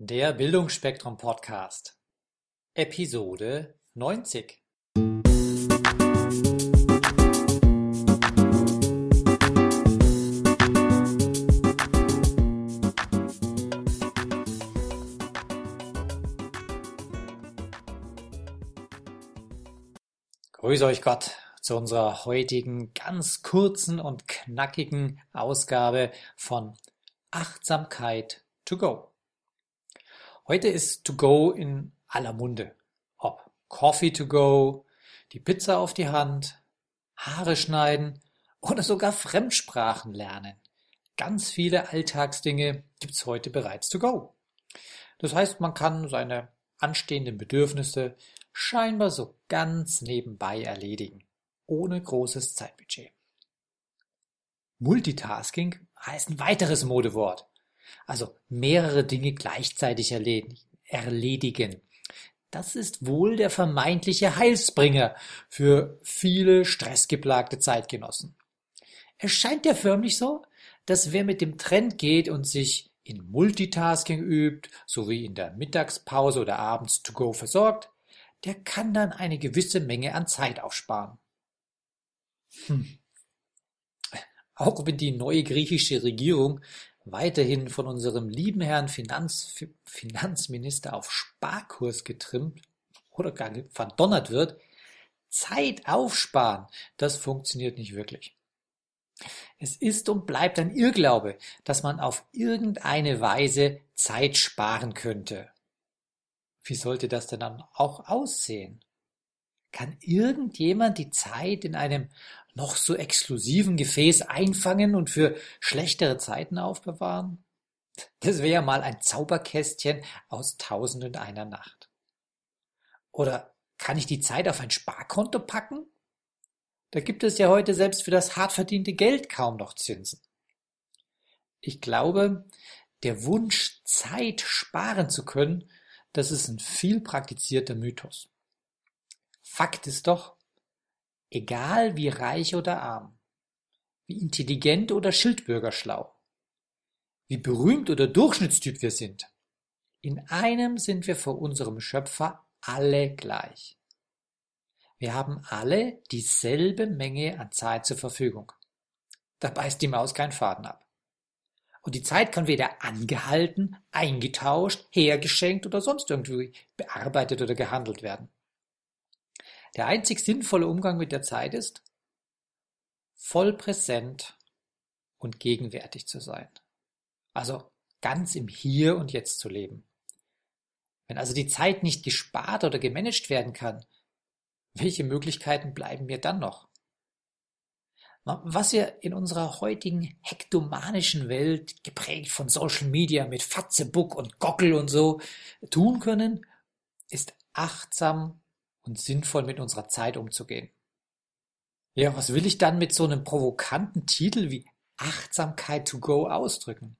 Der Bildungsspektrum Podcast. Episode 90. Grüße euch Gott zu unserer heutigen ganz kurzen und knackigen Ausgabe von Achtsamkeit to go. Heute ist to go in aller Munde. Ob Coffee to go, die Pizza auf die Hand, Haare schneiden oder sogar Fremdsprachen lernen. Ganz viele Alltagsdinge gibt's heute bereits to go. Das heißt, man kann seine anstehenden Bedürfnisse scheinbar so ganz nebenbei erledigen, ohne großes Zeitbudget. Multitasking heißt ein weiteres Modewort. Also mehrere Dinge gleichzeitig erledigen. Das ist wohl der vermeintliche Heilsbringer für viele stressgeplagte Zeitgenossen. Es scheint ja förmlich so, dass wer mit dem Trend geht und sich in Multitasking übt, sowie in der Mittagspause oder abends to go versorgt, der kann dann eine gewisse Menge an Zeit aufsparen. Hm. Auch wenn die neue griechische Regierung weiterhin von unserem lieben Herrn Finanz, Finanzminister auf Sparkurs getrimmt oder gar verdonnert wird, Zeit aufsparen, das funktioniert nicht wirklich. Es ist und bleibt ein Irrglaube, dass man auf irgendeine Weise Zeit sparen könnte. Wie sollte das denn dann auch aussehen? Kann irgendjemand die Zeit in einem noch so exklusiven Gefäß einfangen und für schlechtere Zeiten aufbewahren? Das wäre mal ein Zauberkästchen aus tausend und einer Nacht. Oder kann ich die Zeit auf ein Sparkonto packen? Da gibt es ja heute selbst für das hart verdiente Geld kaum noch Zinsen. Ich glaube, der Wunsch, Zeit sparen zu können, das ist ein viel praktizierter Mythos. Fakt ist doch, Egal wie reich oder arm, wie intelligent oder schildbürgerschlau, wie berühmt oder Durchschnittstyp wir sind, in einem sind wir vor unserem Schöpfer alle gleich. Wir haben alle dieselbe Menge an Zeit zur Verfügung. Da beißt die Maus keinen Faden ab. Und die Zeit kann weder angehalten, eingetauscht, hergeschenkt oder sonst irgendwie bearbeitet oder gehandelt werden. Der einzig sinnvolle Umgang mit der Zeit ist, voll präsent und gegenwärtig zu sein. Also ganz im Hier und Jetzt zu leben. Wenn also die Zeit nicht gespart oder gemanagt werden kann, welche Möglichkeiten bleiben mir dann noch? Was wir in unserer heutigen hektomanischen Welt, geprägt von Social Media mit Fatzebook und Gockel und so, tun können, ist achtsam und sinnvoll mit unserer Zeit umzugehen. Ja, was will ich dann mit so einem provokanten Titel wie Achtsamkeit to go ausdrücken?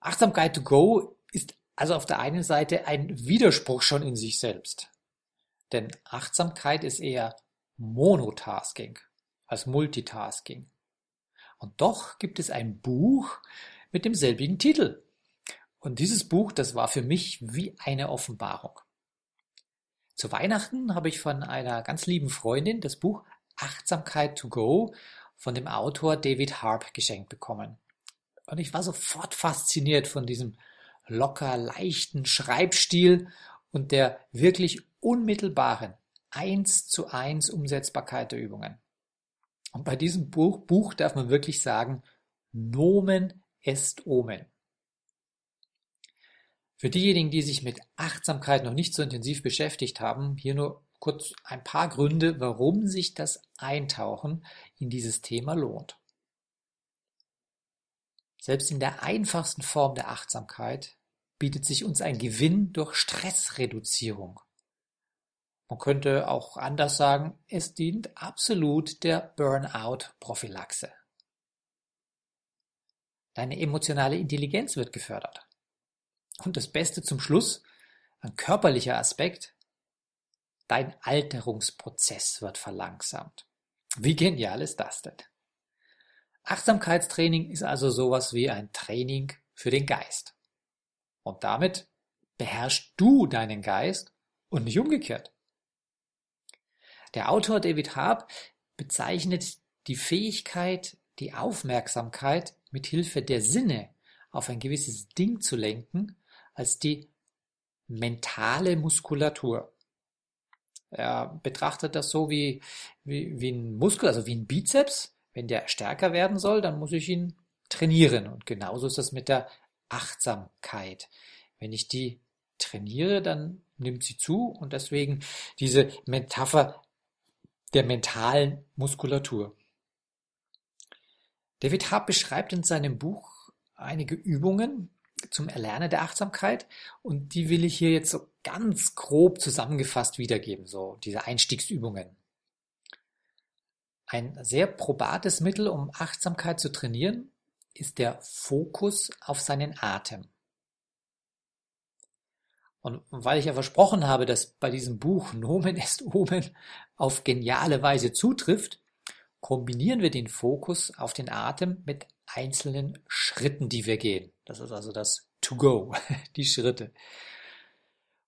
Achtsamkeit to go ist also auf der einen Seite ein Widerspruch schon in sich selbst. Denn Achtsamkeit ist eher Monotasking als Multitasking. Und doch gibt es ein Buch mit demselbigen Titel. Und dieses Buch, das war für mich wie eine Offenbarung. Zu Weihnachten habe ich von einer ganz lieben Freundin das Buch Achtsamkeit to go von dem Autor David Harp geschenkt bekommen. Und ich war sofort fasziniert von diesem locker leichten Schreibstil und der wirklich unmittelbaren eins zu eins Umsetzbarkeit der Übungen. Und bei diesem Buch, Buch darf man wirklich sagen, Nomen est Omen. Für diejenigen, die sich mit Achtsamkeit noch nicht so intensiv beschäftigt haben, hier nur kurz ein paar Gründe, warum sich das Eintauchen in dieses Thema lohnt. Selbst in der einfachsten Form der Achtsamkeit bietet sich uns ein Gewinn durch Stressreduzierung. Man könnte auch anders sagen, es dient absolut der Burnout-Prophylaxe. Deine emotionale Intelligenz wird gefördert. Und das Beste zum Schluss, ein körperlicher Aspekt, dein Alterungsprozess wird verlangsamt. Wie genial ist das denn? Achtsamkeitstraining ist also sowas wie ein Training für den Geist. Und damit beherrschst du deinen Geist und nicht umgekehrt. Der Autor David Harp bezeichnet die Fähigkeit, die Aufmerksamkeit mit Hilfe der Sinne auf ein gewisses Ding zu lenken, als die mentale Muskulatur. Er betrachtet das so wie, wie, wie ein Muskel, also wie ein Bizeps. Wenn der stärker werden soll, dann muss ich ihn trainieren. Und genauso ist das mit der Achtsamkeit. Wenn ich die trainiere, dann nimmt sie zu und deswegen diese Metapher der mentalen Muskulatur. David Hart beschreibt in seinem Buch einige Übungen zum Erlernen der Achtsamkeit und die will ich hier jetzt so ganz grob zusammengefasst wiedergeben, so diese Einstiegsübungen. Ein sehr probates Mittel, um Achtsamkeit zu trainieren, ist der Fokus auf seinen Atem. Und weil ich ja versprochen habe, dass bei diesem Buch Nomen est Omen auf geniale Weise zutrifft, kombinieren wir den Fokus auf den Atem mit einzelnen Schritten, die wir gehen. Das ist also das To Go, die Schritte.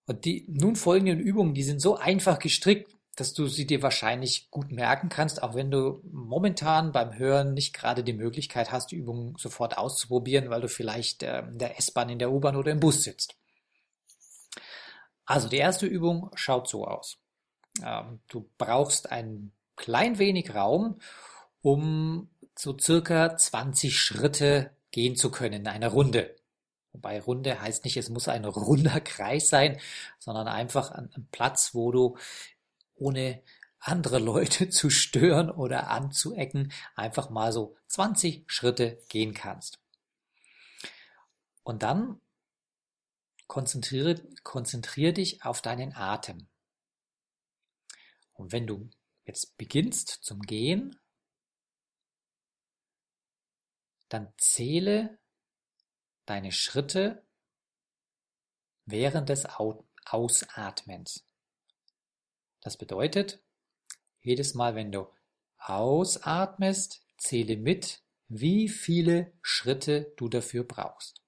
Und die nun folgenden Übungen, die sind so einfach gestrickt, dass du sie dir wahrscheinlich gut merken kannst, auch wenn du momentan beim Hören nicht gerade die Möglichkeit hast, die Übungen sofort auszuprobieren, weil du vielleicht äh, in der S-Bahn, in der U-Bahn oder im Bus sitzt. Also die erste Übung schaut so aus. Ähm, du brauchst ein klein wenig Raum, um so circa 20 Schritte gehen zu können in einer Runde. Wobei Runde heißt nicht, es muss ein runder Kreis sein, sondern einfach ein, Platz, wo du ohne andere Leute zu stören oder anzuecken, einfach mal so 20 Schritte gehen kannst. Und dann konzentriere, konzentriere dich auf deinen Atem. Und wenn du jetzt beginnst zum Gehen, dann zähle deine Schritte während des Ausatmens. Das bedeutet, jedes Mal, wenn du ausatmest, zähle mit, wie viele Schritte du dafür brauchst.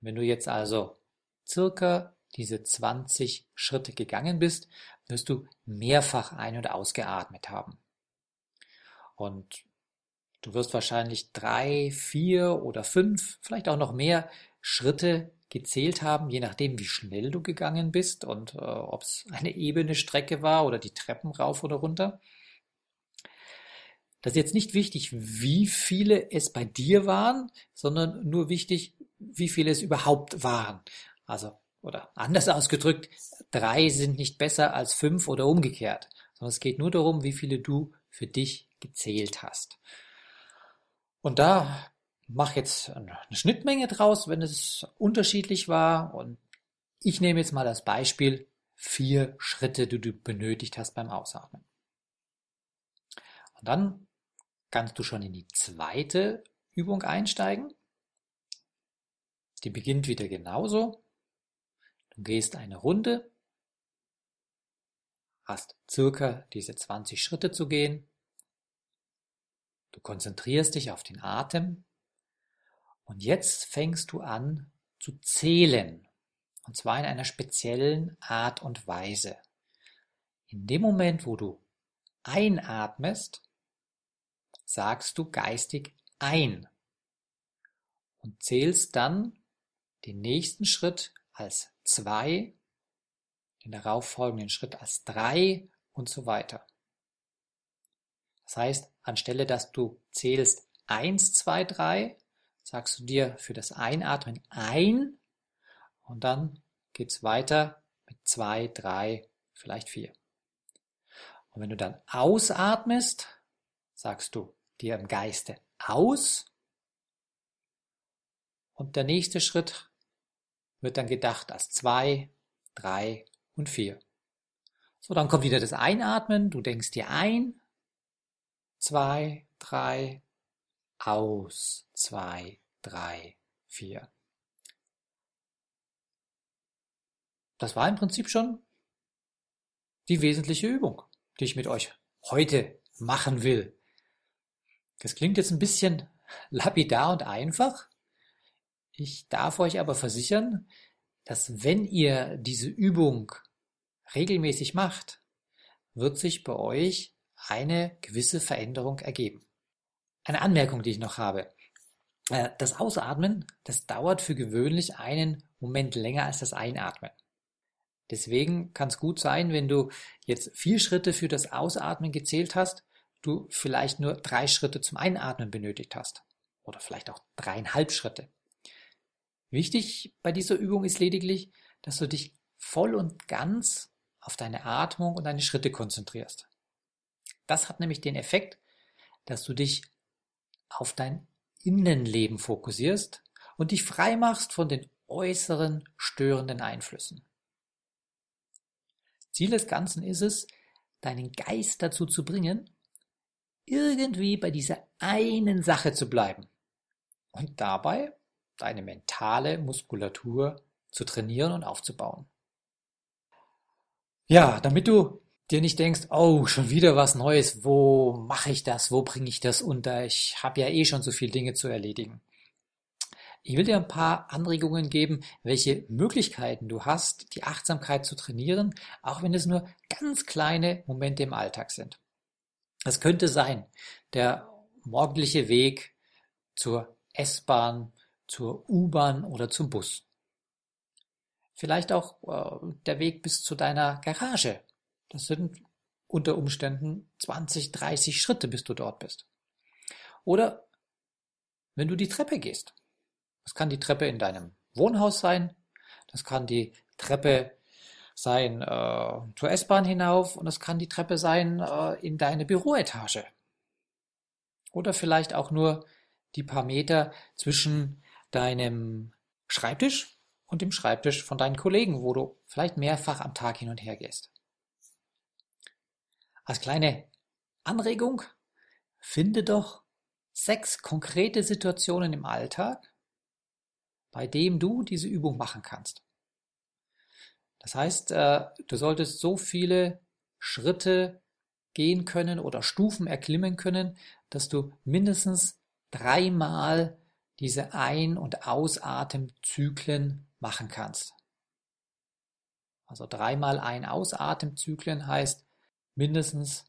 Wenn du jetzt also circa diese 20 Schritte gegangen bist, wirst du mehrfach ein- und ausgeatmet haben. Und du wirst wahrscheinlich drei, vier oder fünf, vielleicht auch noch mehr Schritte gezählt haben, je nachdem, wie schnell du gegangen bist und äh, ob es eine ebene Strecke war oder die Treppen rauf oder runter. Das ist jetzt nicht wichtig, wie viele es bei dir waren, sondern nur wichtig, wie viele es überhaupt waren. Also, oder anders ausgedrückt, drei sind nicht besser als fünf oder umgekehrt, sondern es geht nur darum, wie viele du für dich gezählt hast. Und da mach jetzt eine Schnittmenge draus, wenn es unterschiedlich war. Und ich nehme jetzt mal das Beispiel vier Schritte, die du benötigt hast beim Ausatmen. Und dann kannst du schon in die zweite Übung einsteigen. Die beginnt wieder genauso. Du gehst eine Runde, hast circa diese 20 Schritte zu gehen. Du konzentrierst dich auf den Atem und jetzt fängst du an zu zählen. Und zwar in einer speziellen Art und Weise. In dem Moment, wo du einatmest, sagst du geistig ein und zählst dann den nächsten Schritt als zwei, den darauffolgenden Schritt als drei und so weiter. Das heißt, anstelle dass du zählst eins, zwei, drei, sagst du dir für das Einatmen ein und dann geht's weiter mit zwei, drei, vielleicht vier. Und wenn du dann ausatmest, sagst du dir im Geiste aus und der nächste Schritt wird dann gedacht als zwei, drei und vier. So, dann kommt wieder das Einatmen. Du denkst dir ein, zwei, drei, aus, zwei, drei, vier. Das war im Prinzip schon die wesentliche Übung, die ich mit euch heute machen will. Das klingt jetzt ein bisschen lapidar und einfach, ich darf euch aber versichern, dass wenn ihr diese Übung regelmäßig macht, wird sich bei euch eine gewisse Veränderung ergeben. Eine Anmerkung, die ich noch habe. Äh, das Ausatmen, das dauert für gewöhnlich einen Moment länger als das Einatmen. Deswegen kann es gut sein, wenn du jetzt vier Schritte für das Ausatmen gezählt hast, du vielleicht nur drei Schritte zum Einatmen benötigt hast. Oder vielleicht auch dreieinhalb Schritte. Wichtig bei dieser Übung ist lediglich, dass du dich voll und ganz auf deine Atmung und deine Schritte konzentrierst. Das hat nämlich den Effekt, dass du dich auf dein Innenleben fokussierst und dich frei machst von den äußeren störenden Einflüssen. Ziel des Ganzen ist es, deinen Geist dazu zu bringen, irgendwie bei dieser einen Sache zu bleiben und dabei deine mentale Muskulatur zu trainieren und aufzubauen. Ja, damit du dir nicht denkst, oh, schon wieder was Neues, wo mache ich das, wo bringe ich das unter, ich habe ja eh schon so viele Dinge zu erledigen. Ich will dir ein paar Anregungen geben, welche Möglichkeiten du hast, die Achtsamkeit zu trainieren, auch wenn es nur ganz kleine Momente im Alltag sind. Es könnte sein, der morgendliche Weg zur S-Bahn, zur U-Bahn oder zum Bus. Vielleicht auch äh, der Weg bis zu deiner Garage. Das sind unter Umständen 20, 30 Schritte, bis du dort bist. Oder wenn du die Treppe gehst. Das kann die Treppe in deinem Wohnhaus sein, das kann die Treppe sein äh, zur S-Bahn hinauf und das kann die Treppe sein äh, in deine Büroetage. Oder vielleicht auch nur die paar Meter zwischen deinem Schreibtisch und dem Schreibtisch von deinen Kollegen, wo du vielleicht mehrfach am Tag hin und her gehst. Als kleine Anregung, finde doch sechs konkrete Situationen im Alltag, bei dem du diese Übung machen kannst. Das heißt, äh, du solltest so viele Schritte gehen können oder Stufen erklimmen können, dass du mindestens dreimal diese Ein- und Ausatemzyklen machen kannst. Also dreimal Ein-Ausatemzyklen heißt mindestens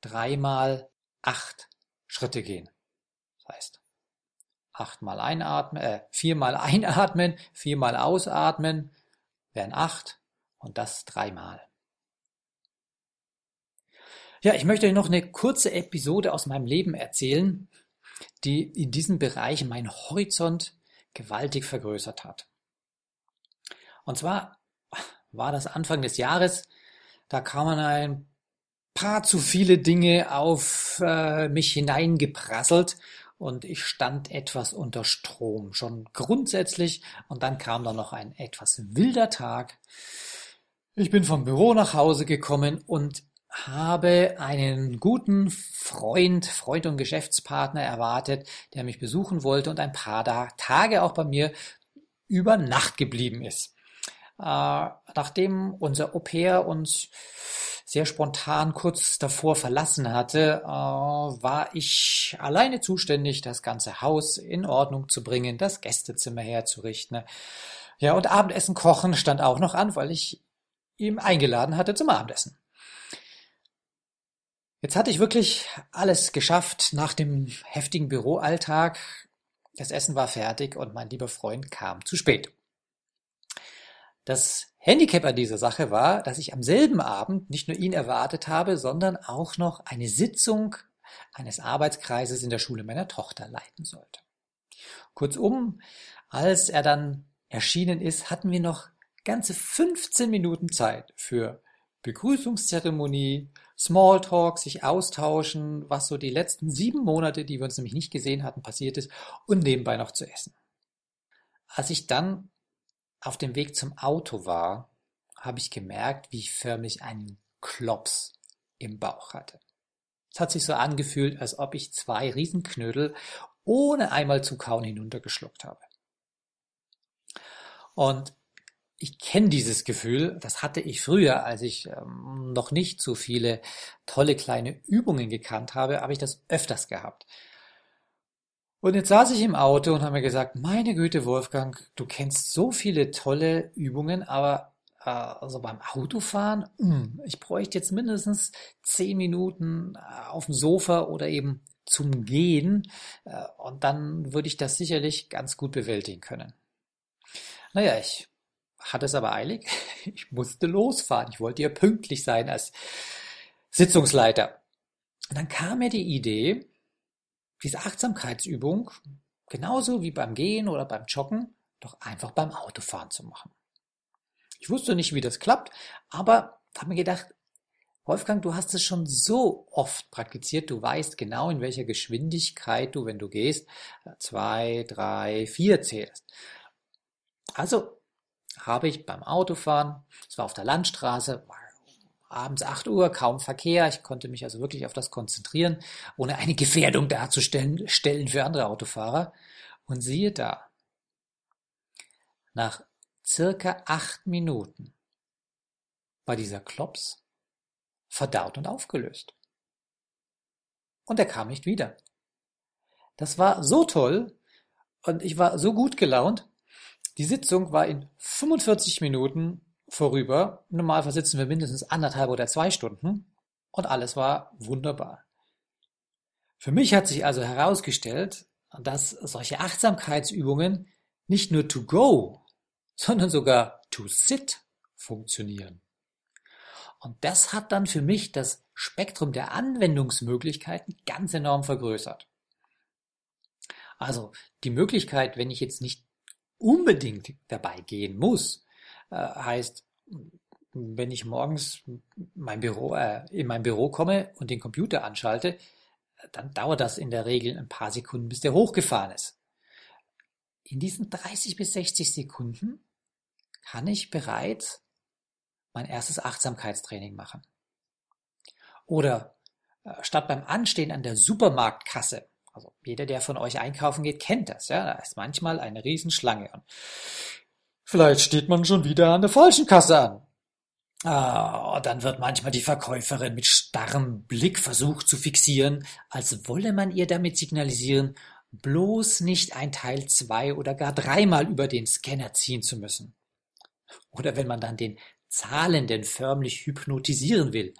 dreimal acht Schritte gehen. Das heißt, achtmal einatmen, äh, viermal einatmen, viermal ausatmen, wären acht und das dreimal. Ja, ich möchte euch noch eine kurze Episode aus meinem Leben erzählen, die in diesem Bereich meinen Horizont gewaltig vergrößert hat. Und zwar war das Anfang des Jahres, da kamen ein paar zu viele Dinge auf äh, mich hineingeprasselt und ich stand etwas unter Strom, schon grundsätzlich und dann kam da noch ein etwas wilder Tag. Ich bin vom Büro nach Hause gekommen und habe einen guten Freund, Freund und Geschäftspartner erwartet, der mich besuchen wollte und ein paar Tage auch bei mir über Nacht geblieben ist. Äh, nachdem unser Au-pair uns sehr spontan kurz davor verlassen hatte, äh, war ich alleine zuständig, das ganze Haus in Ordnung zu bringen, das Gästezimmer herzurichten. Ja, und Abendessen kochen stand auch noch an, weil ich ihm eingeladen hatte zum Abendessen. Jetzt hatte ich wirklich alles geschafft nach dem heftigen Büroalltag. Das Essen war fertig und mein lieber Freund kam zu spät. Das Handicap an dieser Sache war, dass ich am selben Abend nicht nur ihn erwartet habe, sondern auch noch eine Sitzung eines Arbeitskreises in der Schule meiner Tochter leiten sollte. Kurzum, als er dann erschienen ist, hatten wir noch ganze 15 Minuten Zeit für Begrüßungszeremonie, Smalltalk, sich austauschen, was so die letzten sieben Monate, die wir uns nämlich nicht gesehen hatten, passiert ist und nebenbei noch zu essen. Als ich dann auf dem Weg zum Auto war, habe ich gemerkt, wie ich förmlich einen Klops im Bauch hatte. Es hat sich so angefühlt, als ob ich zwei Riesenknödel ohne einmal zu kauen hinuntergeschluckt habe. Und ich kenne dieses Gefühl, das hatte ich früher, als ich ähm, noch nicht so viele tolle kleine Übungen gekannt habe, habe ich das öfters gehabt. Und jetzt saß ich im Auto und habe mir gesagt, meine Güte, Wolfgang, du kennst so viele tolle Übungen, aber äh, also beim Autofahren, mh, hm, ich bräuchte jetzt mindestens zehn Minuten äh, auf dem Sofa oder eben zum Gehen äh, und dann würde ich das sicherlich ganz gut bewältigen können. Naja, ich hatte es aber eilig. Ich musste losfahren. Ich wollte ja pünktlich sein als Sitzungsleiter. Und dann kam mir die Idee, diese Achtsamkeitsübung, genauso wie beim Gehen oder beim Joggen, doch einfach beim Autofahren zu machen. Ich wusste nicht, wie das klappt, aber habe mir gedacht, Wolfgang, du hast es schon so oft praktiziert, du weißt genau, in welcher Geschwindigkeit du, wenn du gehst, zwei, drei, vier zählst. Also habe ich beim Autofahren, es war auf der Landstraße, abends 8 Uhr, kaum Verkehr, ich konnte mich also wirklich auf das konzentrieren, ohne eine Gefährdung darzustellen stellen für andere Autofahrer. Und siehe da, nach circa acht Minuten war dieser Klops verdaut und aufgelöst. Und er kam nicht wieder. Das war so toll und ich war so gut gelaunt, die Sitzung war in 45 Minuten vorüber. Normalerweise sitzen wir mindestens anderthalb oder zwei Stunden und alles war wunderbar. Für mich hat sich also herausgestellt, dass solche Achtsamkeitsübungen nicht nur to go, sondern sogar to sit funktionieren. Und das hat dann für mich das Spektrum der Anwendungsmöglichkeiten ganz enorm vergrößert. Also die Möglichkeit, wenn ich jetzt nicht unbedingt dabei gehen muss. Äh, heißt, wenn ich morgens mein Büro, äh, in mein Büro komme und den Computer anschalte, dann dauert das in der Regel ein paar Sekunden, bis der hochgefahren ist. In diesen 30 bis 60 Sekunden kann ich bereits mein erstes Achtsamkeitstraining machen. Oder äh, statt beim Anstehen an der Supermarktkasse also jeder, der von euch einkaufen geht, kennt das. Ja, da ist manchmal eine Riesenschlange. Und vielleicht steht man schon wieder an der falschen Kasse an. Ah, dann wird manchmal die Verkäuferin mit starrem Blick versucht zu fixieren, als wolle man ihr damit signalisieren, bloß nicht ein Teil zwei oder gar dreimal über den Scanner ziehen zu müssen. Oder wenn man dann den Zahlenden förmlich hypnotisieren will.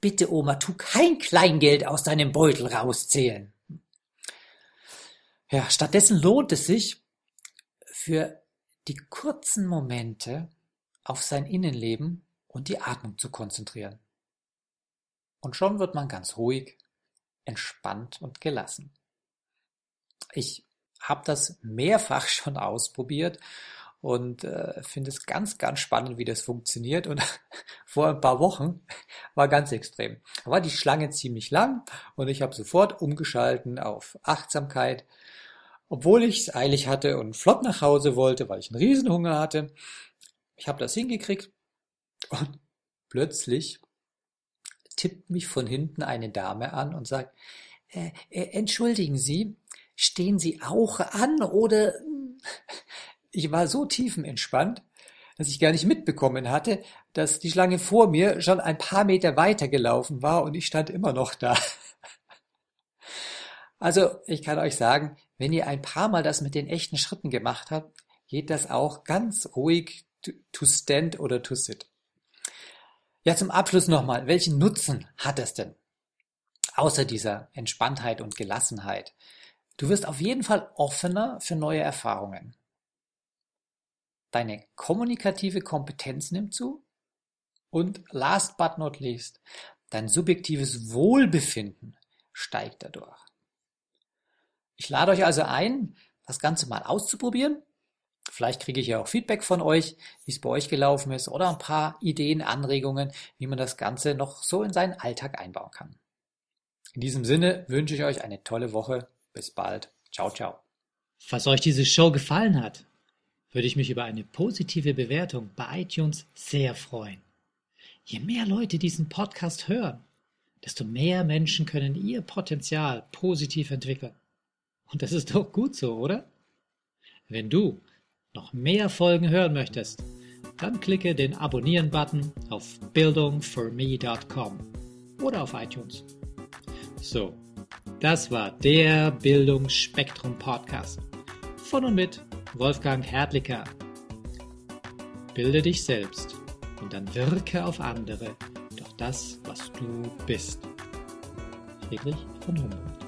Bitte, Oma, tu kein Kleingeld aus deinem Beutel rauszählen. Ja, stattdessen lohnt es sich, für die kurzen Momente auf sein Innenleben und die Atmung zu konzentrieren. Und schon wird man ganz ruhig, entspannt und gelassen. Ich habe das mehrfach schon ausprobiert und äh, finde es ganz, ganz spannend, wie das funktioniert. Und vor ein paar Wochen war ganz extrem. Da war die Schlange ziemlich lang und ich habe sofort umgeschalten auf Achtsamkeit obwohl ich es eilig hatte und flott nach Hause wollte, weil ich einen Riesenhunger hatte. Ich habe das hingekriegt und plötzlich tippt mich von hinten eine Dame an und sagt, äh, äh, entschuldigen Sie, stehen Sie auch an oder ich war so tiefenentspannt, dass ich gar nicht mitbekommen hatte, dass die Schlange vor mir schon ein paar Meter weiter gelaufen war und ich stand immer noch da. Also ich kann euch sagen, wenn ihr ein paar Mal das mit den echten Schritten gemacht habt, geht das auch ganz ruhig to stand oder to sit. Ja, zum Abschluss nochmal, welchen Nutzen hat es denn? Außer dieser Entspanntheit und Gelassenheit. Du wirst auf jeden Fall offener für neue Erfahrungen. Deine kommunikative Kompetenz nimmt zu. Und last but not least, dein subjektives Wohlbefinden steigt dadurch. Ich lade euch also ein, das Ganze mal auszuprobieren. Vielleicht kriege ich ja auch Feedback von euch, wie es bei euch gelaufen ist oder ein paar Ideen, Anregungen, wie man das Ganze noch so in seinen Alltag einbauen kann. In diesem Sinne wünsche ich euch eine tolle Woche. Bis bald. Ciao, ciao. Falls euch diese Show gefallen hat, würde ich mich über eine positive Bewertung bei iTunes sehr freuen. Je mehr Leute diesen Podcast hören, desto mehr Menschen können ihr Potenzial positiv entwickeln. Und das ist doch gut so, oder? Wenn du noch mehr Folgen hören möchtest, dann klicke den Abonnieren-Button auf bildungforme.com oder auf iTunes. So, Das war der Bildungsspektrum Podcast von und mit Wolfgang Hertlicker. Bilde dich selbst und dann wirke auf andere durch das, was du bist. Friedrich von Humboldt